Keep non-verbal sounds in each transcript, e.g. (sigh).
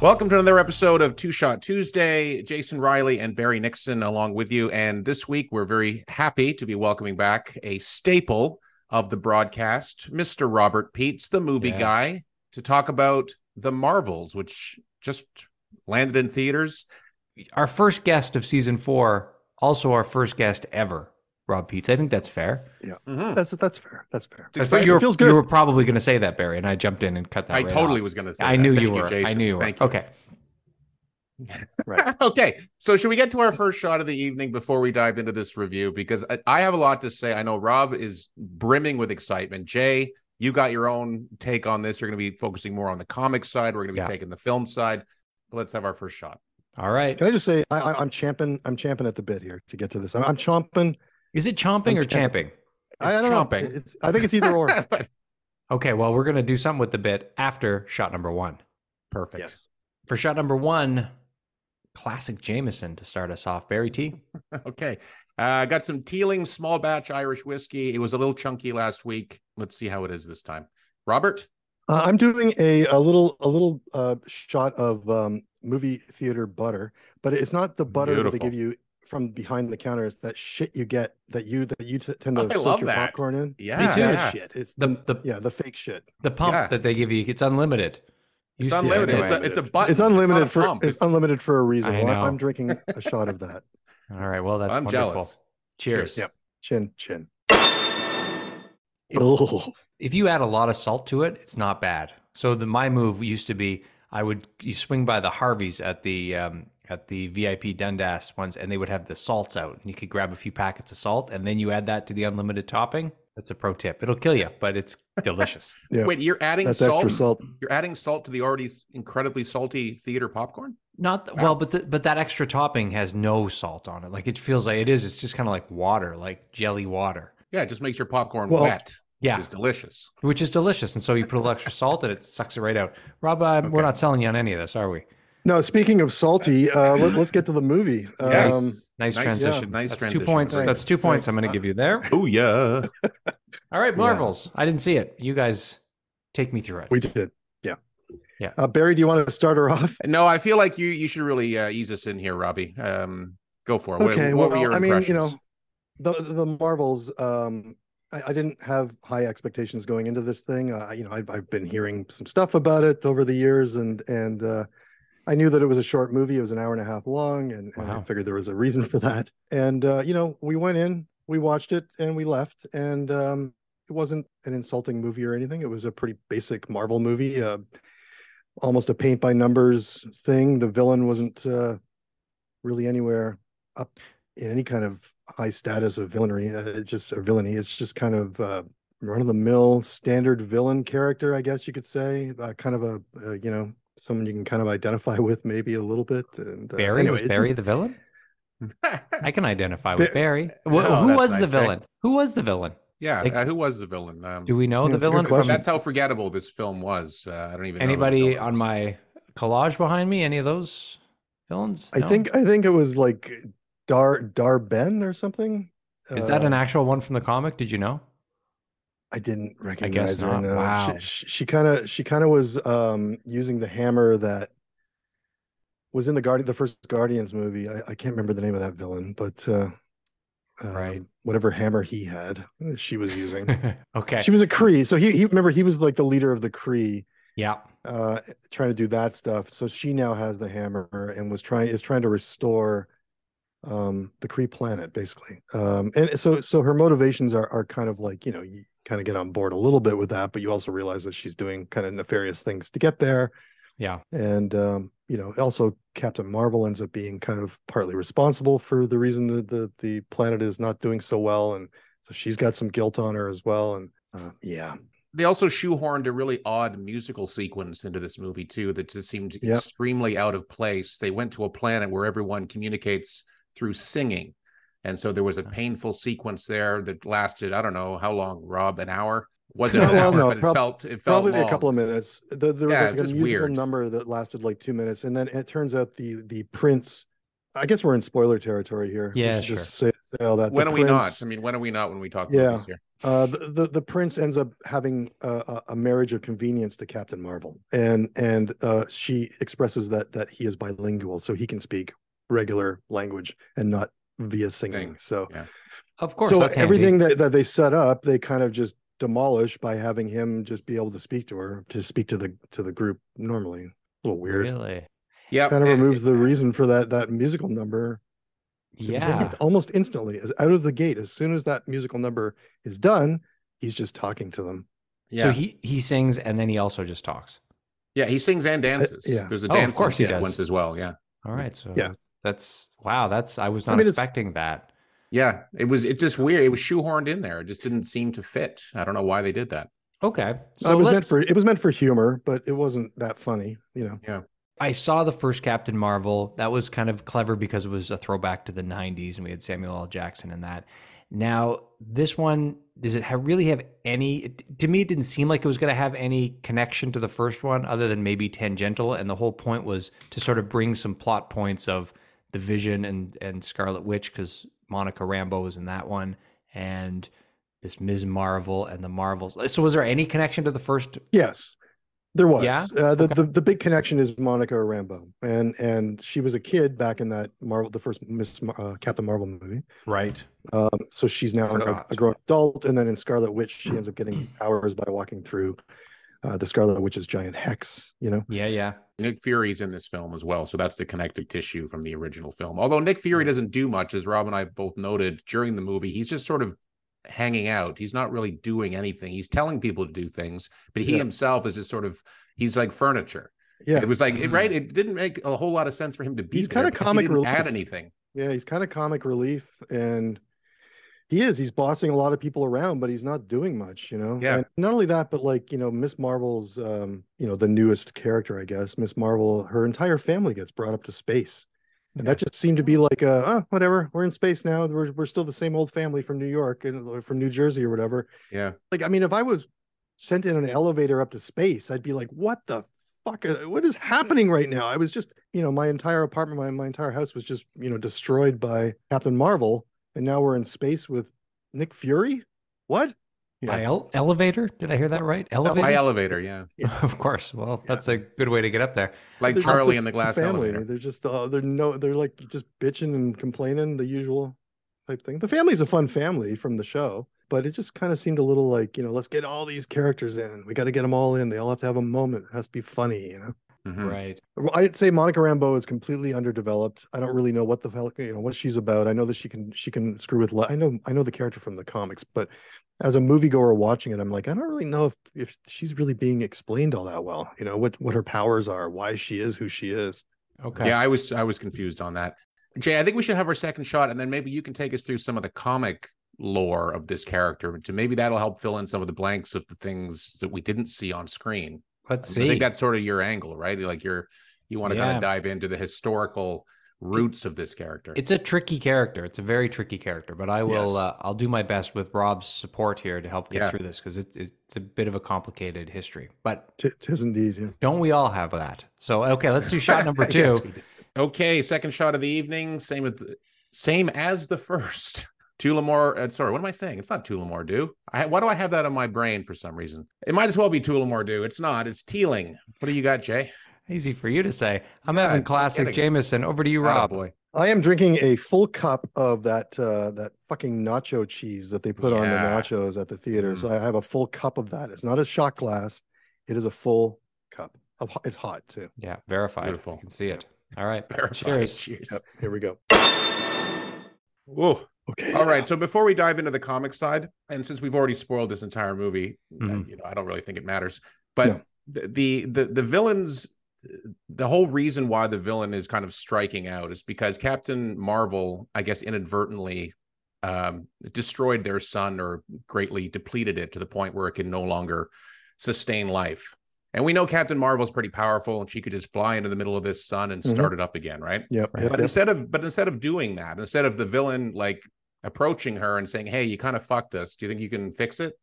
Welcome to another episode of Two Shot Tuesday. Jason Riley and Barry Nixon along with you. And this week, we're very happy to be welcoming back a staple of the broadcast, Mr. Robert Peets, the movie Yeah. guy, to talk about The Marvels, which just landed in theaters. Our first guest of season four, also our first guest ever, Rob Peets. I think that's fair. Mhm. That's that's fair. That's fair. It's I thought exciting. you were, Feels good. you were probably going to say that, Barry, and I jumped in and cut that. I right totally off. was going to say I that. knew Thank you were. I Jason. knew you were. Thank you. Okay. Right. (laughs) okay, so should we get to our first shot of the evening before we dive into this review? Because I, I have a lot to say. I know Rob is brimming with excitement. Jay, you got your own take on this. You're going to be focusing more on the comic side. We're going to be Yeah. taking the film side. Let's have our first shot. All right. Can I just say I, I, I'm champing. I'm champing at the bit here to get to this. I'm, I'm chomping. Is it chomping I'm or champ- champing? I, I don't chomping. know. It's. I think it's either or. (laughs) Okay. Well, we're going to do something with the bit after shot number one. Perfect. yes. For shot number one, classic Jameson to start us off. Barry T. (laughs) Okay. Uh, got some Teeling small batch Irish whiskey. It was a little chunky last week. Let's see how it is this time. Robert? Uh, I'm doing a a little a little uh, shot of um, movie theater butter, but it's not the butter that they give you from behind the counter. It's that shit you get that you that you t- tend to I soak love your that. popcorn in. Yeah. It's that yeah. shit. It's The the, the yeah the fake shit. the pump Yeah. that they give you, it's unlimited. It's Used to- unlimited. anyway. It's a, it's a button. It's not unlimited a for pump. it's unlimited for a reason. I well, I'm (laughs) drinking a shot of that. All right. Well, that's I'm wonderful. jealous. Cheers. Cheers. Yep. Chin chin. Oh, if you add a lot of salt to it, it's not bad. So the my move used to be I would you swing by the Harveys at the um, at the VIP Dundas ones, and they would have the salts out, and you could grab a few packets of salt, and then you add that to the unlimited topping. That's a pro tip. It'll kill you, but it's (laughs) delicious. yeah. Wait, you're adding That's salt? extra salt. You're adding salt to the already incredibly salty theater popcorn? Not th- well, but the, but that extra topping has no salt on it. Like it feels like it is. It's just kind of like water, like jelly water. Yeah, it just makes your popcorn Well, wet, Yeah, which is delicious. which is delicious. And so you put a little extra salt, and it sucks it right out. Rob, uh, we're not selling you on any of this, are we? No, speaking of salty, uh, let, us get to the movie. Yes. Um, Nice, Nice, transition. yeah. Nice That's transition. two points. Thanks. That's two points. I'm going to give you there. Oh yeah. (laughs) All right, Marvels. I didn't see it. You guys take me through it. we did. Yeah. Yeah. Uh, Barry, do you want to start her off? No, I feel like you you should really uh, ease us in here, Robbie. Um, go for it. Okay. what, well, were your I mean, you know, the the Marvels. Um, I, I didn't have high expectations going into this thing. Uh, you know, I've, I've been hearing some stuff about it over the years, and and uh, I knew that it was a short movie. It was an hour and a half long, and, and I figured there was a reason (laughs) for that. And uh, you know, we went in, we watched it, and we left. And um, it wasn't an insulting movie or anything. It was a pretty basic Marvel movie, uh, almost a paint by numbers thing. The villain wasn't uh, really anywhere up in any kind of high status of villainy. Uh, it's just or villainy. It's just kind of uh, run of the mill standard villain character, I guess you could say. Uh, kind of a you know someone you can kind of identify (laughs) with maybe a little bit. And uh, Barry anyway, was Barry just- the villain. (laughs) I can identify with Ba- Barry. Wh- Oh, who was nice, the Jay. villain? Who was the villain? yeah, Like- uh, who was the villain? Um, Do we know Yeah, the it's a good villain from that's how forgettable this film was. Uh, I don't even know who the anybody villain on my collage behind me? Any of those villains? I think I think it was like Dar Dar Benn or something. Is that an Uh, actual one from the comic? Did you know? I didn't recognize her. not. No. Wow. She- kind of she kind of was um using the hammer that was in the Guardian the first Guardians movie. I, I can't remember the name of that villain, but uh Right. um, whatever hammer he had, uh, she was using. (laughs) okay. She was a Kree, so he he remember he was like the leader of the Kree, yeah. uh, trying to do that stuff. So she now has the hammer and was trying is trying to restore um the Kree planet basically. Um and so so her motivations are are kind of like, you know, you kind of get on board a little bit with that, but you also realize that she's doing kind of nefarious things to get there. Yeah. And um, you know, also Captain Marvel ends up being kind of partly responsible for the reason that the the planet is not doing so well, and so she's got some guilt on her as well. And uh, yeah, They also shoehorned a really odd musical sequence into this movie too that just seemed Yep. extremely out of place. They went to a planet where everyone communicates through singing. And so there was a painful sequence there that lasted, I don't know how long, Rob, an hour? Wasn't an Well, hour, no, but it felt it felt probably a couple of minutes. The, there was Yeah, like a musical weird. number that lasted like two minutes, and then it turns out the the prince. I guess we're in spoiler territory here. Yeah, should Just say, say all that. The When are we not? I mean, when are we not when we talk Yeah. movies here? uh, the, the the prince ends up having a, a marriage of convenience to Captain Marvel, and and uh, she expresses that that he is bilingual, so he can speak regular language and not via singing. Sing, So, yeah. Of course, so that's handy. everything that, that they set up, they kind of just demolish by having him just be able to speak to her, to speak to the to the group normally. A little weird. Really? Yeah, Kind of removes the reason for that that musical number Yeah. almost instantly as out of the gate as soon as that musical number is done he's just talking to them Yeah, So he he sings and then he also just talks. yeah, he sings and uh, dances. yeah. there's a Oh, of dance course he does. sequence as well. Yeah, All right. So Yeah. That's wow. That's I was I not mean, expecting that. yeah. It was it's just weird. It was shoehorned in there. It just didn't seem to fit. I don't know why they did that. Okay. so So it was meant let's- for it was meant for humor but it wasn't that funny you know Yeah. I saw the first Captain Marvel. That was kind of clever because it was a throwback to the 90s and we had Samuel L. Jackson in that. Now, this one, does it have, really have any? To me, it didn't seem like it was going to have any connection to the first one other than maybe tangential. And the whole point was to sort of bring some plot points of the Vision and, and Scarlet Witch because Monica Rambeau was in that one. And this Ms. Marvel and the Marvels. So, was there any connection to the first? yes there was Yeah? uh, the, Okay. the the big connection is monica rambeau and and she was a kid back in that marvel the first miss Mar- uh, captain marvel movie Right. um so she's now a, a grown adult and then in scarlet witch she ends up getting powers by walking through uh, the scarlet witch's giant hex you know Yeah. Yeah. Nick Fury's in this film as well, so that's the connective tissue from the original film. Although Nick Fury doesn't do much, as Rob and I both noted during the movie, he's just sort of hanging out. He's not really doing anything. He's telling people to do things, but he Yeah. himself is just sort of he's like furniture. yeah It was like Mm. right. It didn't make a whole lot of sense for him to be. He's because he comic didn't add anything. Yeah, he's kind of comic relief and he is. He's bossing a lot of people around, but he's not doing much, you know. Yeah. And not only that, but like, you know, Miss Marvel's um, you know, the newest character, I guess. Miss Marvel, her entire family gets brought up to space. And that just seemed to be like uh oh, whatever, we're in space now. We're we're still the same old family from New York and from New Jersey or whatever. Yeah, Like, I mean, if I was sent in an elevator up to space, I'd be like, what the fuck? uh, What is happening right now? I was just, you know, my entire apartment, my, my entire house was just, you know, destroyed by Captain Marvel. And now we're in space with Nick Fury. What? Yeah. By ele- elevator? Did I hear that right? Elevator? by elevator. Yeah, (laughs) of course. Well, that's a good way to get up there. like They're Charlie the in the glass family. elevator. They're just, uh, they're no, they're like just bitching and complaining, the usual type thing. The family's a fun family from the show, but it just kind of seemed a little like, you know, let's get all these characters in. We got to get them all in. They all have to have a moment. It has to be funny, you know. Mhm. Right. Well, I'd say Monica Rambeau is completely underdeveloped. I don't really know what the hell you know what she's about. I know that she can she can screw with. le- I know I know the character from the comics, but as a moviegoer watching it, I'm like I don't really know if if she's really being explained all that well. You know what what her powers are, why she is who she is. Okay. Yeah, I was I was confused on that. Jay, I think we should have our second shot, and then maybe you can take us through some of the comic lore of this character. To maybe that'll help fill in some of the blanks of the things that we didn't see on screen. Let's see. I think that's sort of your angle, right? Like you're you want to kind of dive into the historical roots of this character. It's a tricky character. It's a very tricky character, but I will. Yes. Uh, I'll do my best with Rob's support here to help get Yeah. through this because it, it's a bit of a complicated history. But T- tis indeed. Yeah. don't we all have that? So okay, let's do shot number (laughs) two. we. Okay, second shot of the evening. Same with same as the first. Tullamore, uh, sorry, what am I saying? It's not Tullamore Dew. I, why do I have that on my brain for some reason? It might as well be Tullamore Dew. It's not. It's Teeling. What do you got, Jay? Easy for you to say. I'm Yeah, having classic kidding. Jameson. Over to you, Rob. boy. I am drinking a full cup of that uh that fucking nacho cheese that they put on the nachos at the theater. Mm. So I have a full cup of that. It's not a shot glass. It is a full cup. Of, it's hot too. Yeah, verified. Beautiful. You can see it. All right. Verified. Cheers. Cheers. Yep. Here we go. Whoa. Okay. All right. So before we dive into the comic side, and since we've already spoiled this entire movie, uh, Mhm. you know, I don't really think it matters. But No. the, the the the villains, the whole reason why the villain is kind of striking out is because Captain Marvel, I guess, inadvertently um, destroyed their sun or greatly depleted it to the point where it can no longer sustain life. And we know Captain Marvel's pretty powerful, and she could just fly into the middle of this sun and Mhm. start it up again, right? Yep. Right. yep, but yep. instead of but instead of doing that instead of the villain like approaching her and saying hey you kind of fucked us. Do you think you can fix it?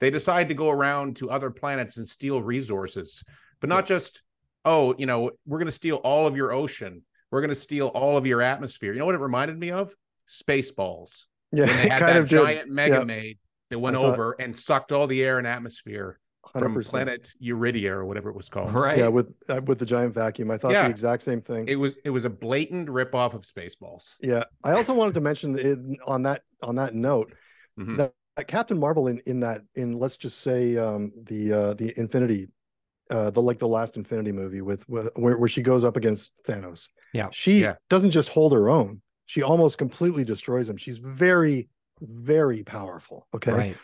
They decide to go around to other planets and steal resources but not just oh you know we're going to steal all of your ocean. We're going to steal all of your atmosphere. You know what it reminded me of? Spaceballs. Yeah, when they (laughs) had kind that of did. giant mega Yeah. maid that went thought- over and sucked all the air and atmosphere from 100%. planet Eurydia or whatever it was called. Right. Yeah, with uh, with the giant vacuum. I thought Yeah. the exact same thing. It was it was a blatant ripoff of Spaceballs. yeah. I also wanted to mention it, on that on that note Mhm. that, that Captain Marvel in in that in let's just say um the uh the Infinity uh the like the last Infinity movie with where where she goes up against Thanos. Yeah. She Yeah. doesn't just hold her own. She almost completely destroys him. She's very very powerful, okay? Right.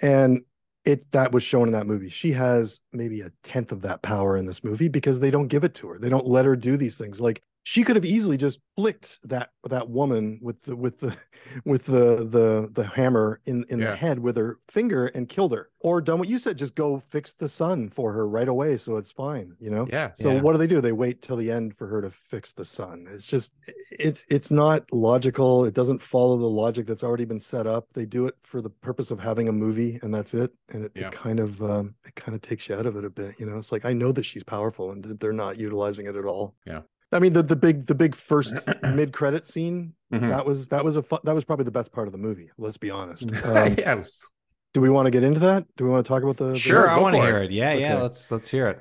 and it that was shown in that movie. She has maybe a tenth of that power in this movie because they don't give it to her. They don't let her do these things. Like she could have easily just flicked that that woman with the with the (laughs) with the the the hammer in in Yeah. the head with her finger and killed her or done what you said just go fix the sun for her right away so it's fine you know Yeah. so Yeah. what do they do? They wait till the end for her to fix the sun. It's just it's it's not logical. It doesn't follow the logic that's already been set up. They do it for the purpose of having a movie and that's it. And it, Yeah. it kind of um it kind of takes you out of it a bit, you know. It's like I know that she's powerful and they're not utilizing it at all. Yeah. I mean the the big the big first (clears throat) mid credit scene Mhm. that was that was a fu- that was probably the best part of the movie. Let's be honest. (laughs) Um, yeah, was- do we want to get into that? Do we want to talk about the, the Sure, I want to hear it. Yeah, yeah. Okay. Let's let's hear it.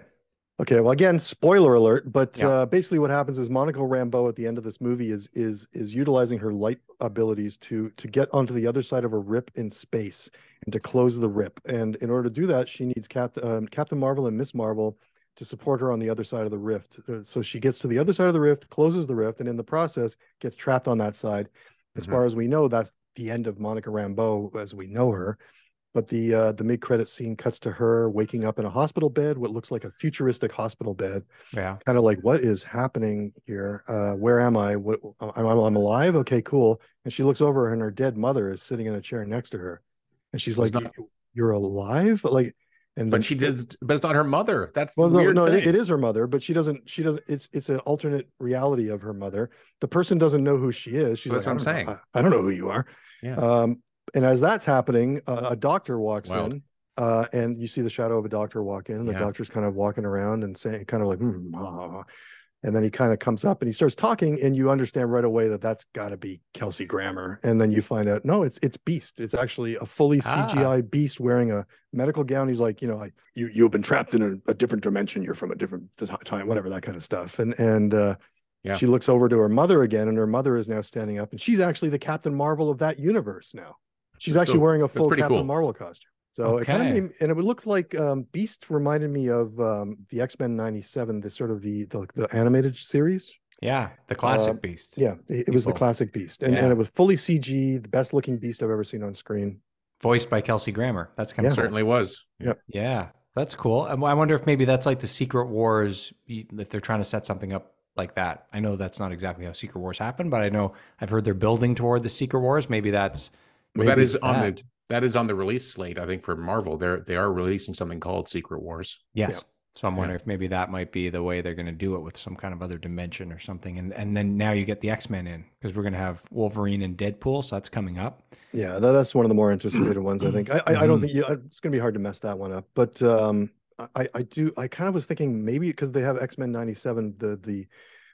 Okay, well, again, spoiler alert, but Yeah. uh, basically, what happens is Monica Rambeau at the end of this movie is is is utilizing her light abilities to to get onto the other side of a rip in space and to close the rip. And in order to do that, she needs Cap- um, Captain Marvel and Miss Marvel to support her on the other side of the rift. Uh, So she gets to the other side of the rift, closes the rift, and in the process gets trapped on that side. As Mhm. far as we know, that's the end of Monica Rambeau as we know her. But the uh, the mid credit scene cuts to her waking up in a hospital bed, what looks like a futuristic hospital bed. Yeah. Kind of like, what is happening here? Uh, where am I? What I'm, I'm alive. Okay, cool. And she looks over, and her dead mother is sitting in a chair next to her, and she's It's like, not- "You- "You're alive?" Like, and but she did but it's not her mother. That's well, the no, weird no, it, thing. it is her mother, but she doesn't. She doesn't. It's it's an alternate reality of her mother. The person doesn't know who she is. She's That's like, what I I'm don't know- saying. I, I don't know who you are. Yeah. Um, and as that's happening, uh, a doctor walks Wild. in, uh, and you see the shadow of a doctor walk in. And the Yeah. doctor's kind of walking around and saying, kind of like, ah. And then he kind of comes up and he starts talking, and you understand right away that that's got to be Kelsey Grammer. And then you find out, no, it's it's Beast. It's actually a fully Ah. CGI Beast wearing a medical gown. He's like, you know, like you you've been trapped in a, a different dimension. You're from a different time, whatever that kind of stuff. And and uh, Yeah. she looks over to her mother again, and her mother is now standing up, and she's actually the Captain Marvel of that universe now. She's actually so- wearing a full Captain cool. Marvel costume. So it kind of made, and it would look like um, Beast reminded me of um, the X Men '97, the sort of the, the the animated series. Yeah. The classic Uh, beast. Yeah, it, it was the classic Beast, and, Yeah. and it was fully CG, the best looking Beast I've ever seen on screen. Voiced by Kelsey Grammer. That's kind Yeah. of certainly was. Yep. Yeah. That's cool. I wonder if maybe that's like the Secret Wars, if they're trying to set something up like that. I know that's not exactly how Secret Wars happened, but I know I've heard they're building toward the Secret Wars. Maybe that's Well, Maybe is on that. the that is on the release slate. I think for Marvel, they're they are releasing something called Secret Wars. Yes. So I'm Yeah. wondering if maybe that might be the way they're going to do it with some kind of other dimension or something. And and then now you get the X Men in because we're going to have Wolverine and Deadpool, so that's coming up. Yeah, that, that's one of the more anticipated ones. I think. I, I, I don't think you, it's going to be hard to mess that one up. But um, I, I do. I kind of was thinking maybe because they have X Men '97, the the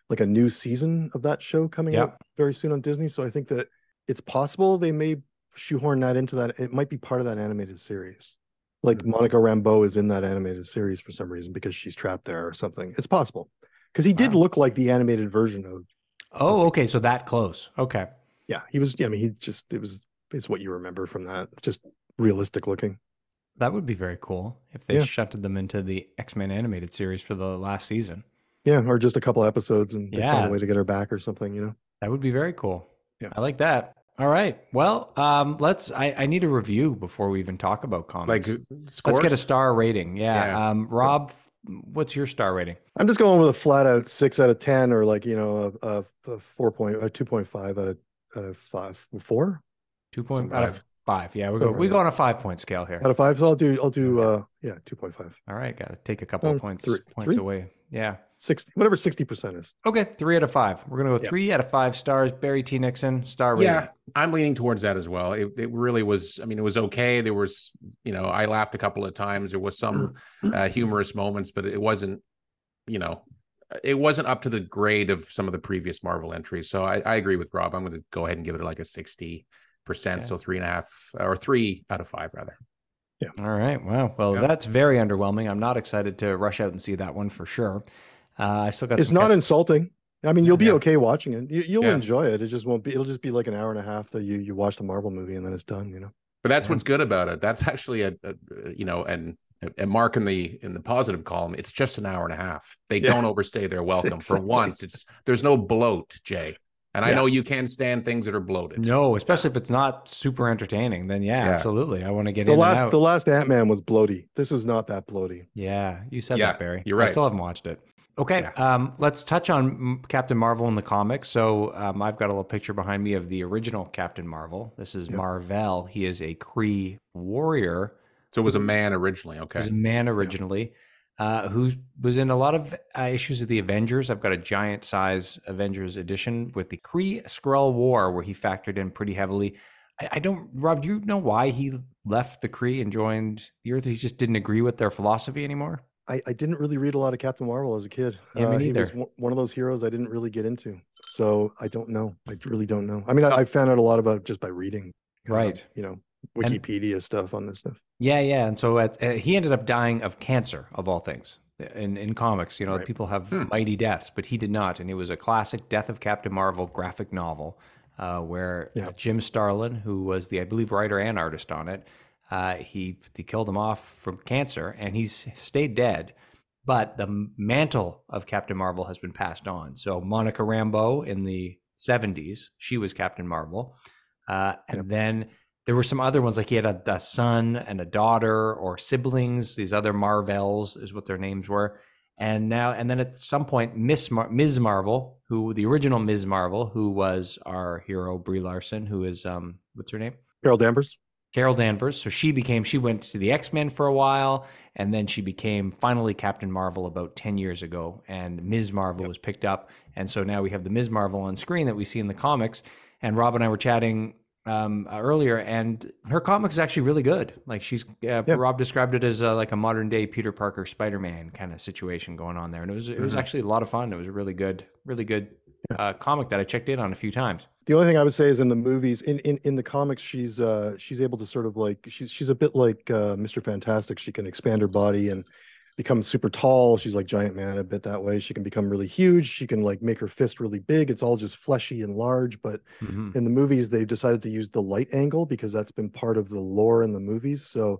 like a new season of that show coming Yeah. out very soon on Disney. So I think that it's possible they may shoehorn that into that. It might be part of that animated series. Like Mhm. Monica Rambeau is in that animated series for some reason because she's trapped there or something. It's possible because he did Wow. look like the animated version of. Oh, okay. So that close. Okay. Yeah, he was. Yeah, I mean, he just it was. It's what you remember from that. Just realistic looking. That would be very cool if they Yeah. shunted them into the X Men animated series for the last season. Yeah, or just a couple episodes and Yeah. a way to get her back or something, you know. That would be very cool. Yeah. I like that. All right. Well, um, let's. I, I need a review before we even talk about Like comics. scores? let's get a star rating. Yeah. Yeah. Um, Rob, what's your star rating? I'm just going with a flat out six out of ten, or like you know a, a, a four point, a two point five out of out of five, four Two point Some out of five. five. Yeah, we go. We go on a five point scale here. out of five. So I'll do I'll do uh yeah two point five, All right, got to take a couple Um, of points three- points three? away. Yeah. sixty whatever sixty percent is. Okay, three out of five. We're gonna go Yeah. three out of five stars. Barry T. Nixon star rating. Yeah, I'm leaning towards that as well. It, it really was. I mean, it was okay. There was, you know, I laughed a couple of times. There was some (clears throat) uh, humorous moments, but it wasn't, you know, it wasn't up to the grade of some of the previous Marvel entries. So I, I agree with Rob. I'm going to go ahead and give it like a 60 percent, Okay. so three and a half or three out of five rather. Yeah. All right. Wow. Well, Yeah. that's very underwhelming. I'm not excited to rush out and see that one for sure. Uh, I still got. It's some not catch- insulting. I mean, you'll be Yeah. okay watching it. You, you'll Yeah. enjoy it. It just won't be. It'll just be like an hour and a half that you you watch the Marvel movie and then it's done. You know. But that's Yeah. what's good about it. That's actually a, a you know, and and mark in the in the positive column. It's just an hour and a half. They Yeah. don't overstay their (laughs) welcome. For once, it's there's no bloat, Jay. And I know you can't stand things that are bloated. No, especially if it's not super entertaining. Then yeah, Yeah. absolutely. I want to get The in last and out. the last Ant Man was bloaty. This is not that bloaty. Yeah, you said Yeah, that, Barry. you're right. I still haven't watched it. Okay, Yeah. um, let's touch on Captain Marvel in the comics. So um, I've got a little picture behind me of the original Captain Marvel. This is Yep. Marvel. He is a Kree warrior. So it was a man originally. Okay. He was a man originally, uh, who was in a lot of uh, issues of the Avengers. I've got a giant size Avengers edition with the Kree Skrull War, where he factored in pretty heavily. I, I don't, Rob. Do you know why he left the Kree and joined the Earth? He just didn't agree with their philosophy anymore. I, I didn't really read a lot of Captain Marvel as a kid. Yeah, me Uh, he was neither. one- of those heroes I didn't really get into. So I don't know. I really don't know. I mean, I, I found out a lot about just by reading, Right. You know, And- Wikipedia stuff on this stuff. Yeah, yeah. And so at, uh, he ended up dying of cancer, of all things. In in comics, you know, Right. people have Hmm. mighty deaths, but he did not. And it was a classic Death of Captain Marvel graphic novel uh, where uh, Jim Starlin, who was the, I believe, writer and artist on it, uh, he, he killed him off from cancer and he's stayed dead. But the mantle of Captain Marvel has been passed on. So Monica Rambeau in the 70s, she was Captain Marvel. Uh, and Yep. then there were some other ones like he had a, a son and a daughter or siblings. These other marvels is what their names were. And now and then at some point miss Mar- ms. Marvel who the original ms. Marvel who was our hero brie larson who is um what's her name? Carol Danvers. carol danvers. So she became she went to the x-men for a while and then she became finally captain marvel about 10 years ago and ms. Marvel was picked up. And so now we have the ms. Marvel on screen that we see in the comics. And rob and i were chatting um, uh, earlier, and her comic is actually really good. Like she's uh, Rob described it as uh, like a modern day Peter Parker Spider Man kind of situation going on there, and it was it was Mhm. actually a lot of fun. It was a really good, really good uh, comic that I checked in on a few times. The only thing I would say is in the movies, in in, in the comics, she's uh she's able to sort of like she's she's a bit like uh, Mr. Fantastic. She can expand her body and become super tall. She's like giant man a bit that way. She can become really huge. She can like make her fist really big. It's all just fleshy and large. But Mhm. in the movies, they've decided to use the light angle because that's been part of the lore in the movies. So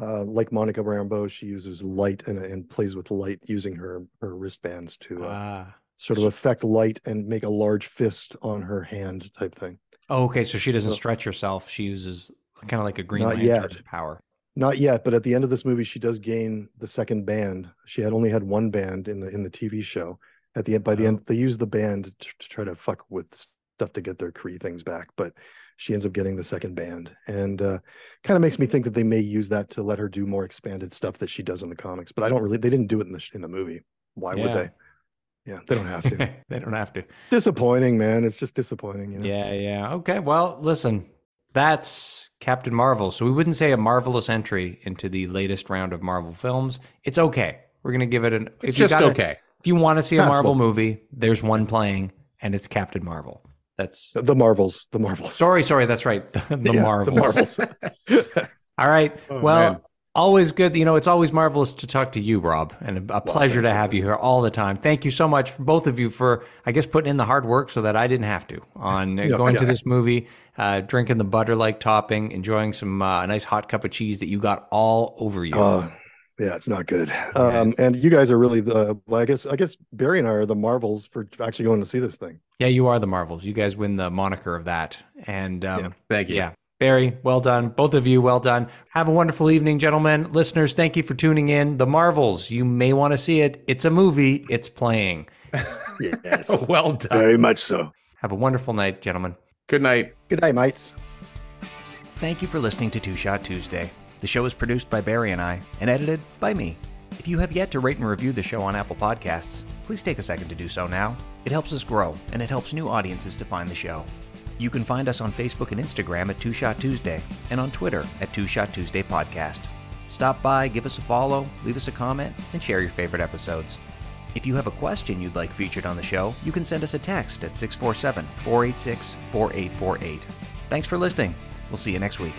uh, like Monica Rambeau, she uses light and, and plays with light using her her wristbands to uh, Ah. sort of affect light and make a large fist on her hand type thing. Oh, okay. So she doesn't So- stretch herself. She uses kind of like a Green Lantern yet. power. Not yet, but at the end of this movie, she does gain the second band. She had only had one band in the in the TV show. At the end, by the Oh. end, they use the band to, to try to fuck with stuff to get their Kree things back. But she ends up getting the second band, and uh, kind of makes me think that they may use that to let her do more expanded stuff that she does in the comics. But I don't really. They didn't do it in the in the movie. Why would they? Yeah, they don't have to. (laughs) they don't have to. disappointing, man. It's just disappointing. You know? Yeah, yeah. Okay. Well, listen, that's Captain Marvel. So we wouldn't say a marvelous entry into the latest round of Marvel films. It's okay. We're gonna give it an. It's if just gotta- okay. If you want to see a Passable. Marvel movie, there's one playing, and it's Captain Marvel. That's The, the Marvels. The Marvels. sorry, sorry. That's right. The, (laughs) the Yeah, Marvels. The Marvels. (laughs) All right. Oh, well, man. Always good. You know, it's always marvelous to talk to you, Rob, and a, a pleasure to have you here all the time. Thank you so much, for both of you, for I guess putting in the hard work so that I didn't have to on (laughs) going to this movie, uh, drinking the butter like topping, enjoying some uh, a nice hot cup of cheese that you got all over you. Uh, yeah, it's not good. Um, and you guys are really the. Well, I guess I guess Barry and I are the Marvels for actually going to see this thing. yeah, you are the Marvels. You guys win the moniker of that, and um, Yeah. Thank you. Yeah. Barry, well done. Both of you, well done. Have a wonderful evening, gentlemen. Listeners, thank you for tuning in. The Marvels, you may want to see it. It's a movie, it's playing. (laughs) Yes, (laughs) well done. very much so. Have a wonderful night, gentlemen. Good night. Good night, mates. Thank you for listening to Two Shot Tuesday. The show is produced by Barry and I and edited by me. If you have yet to rate and review the show on Apple Podcasts, please take a second to do so now. It helps us grow and it helps new audiences to find the show. You can find us on Facebook and Instagram at Two Shot Tuesday and on Twitter at Two Shot Tuesday Podcast. Stop by, give us a follow, leave us a comment, and share your favorite episodes. If you have a question you'd like featured on the show, you can send us a text at 647 486 4848. Thanks for listening. We'll see you next week.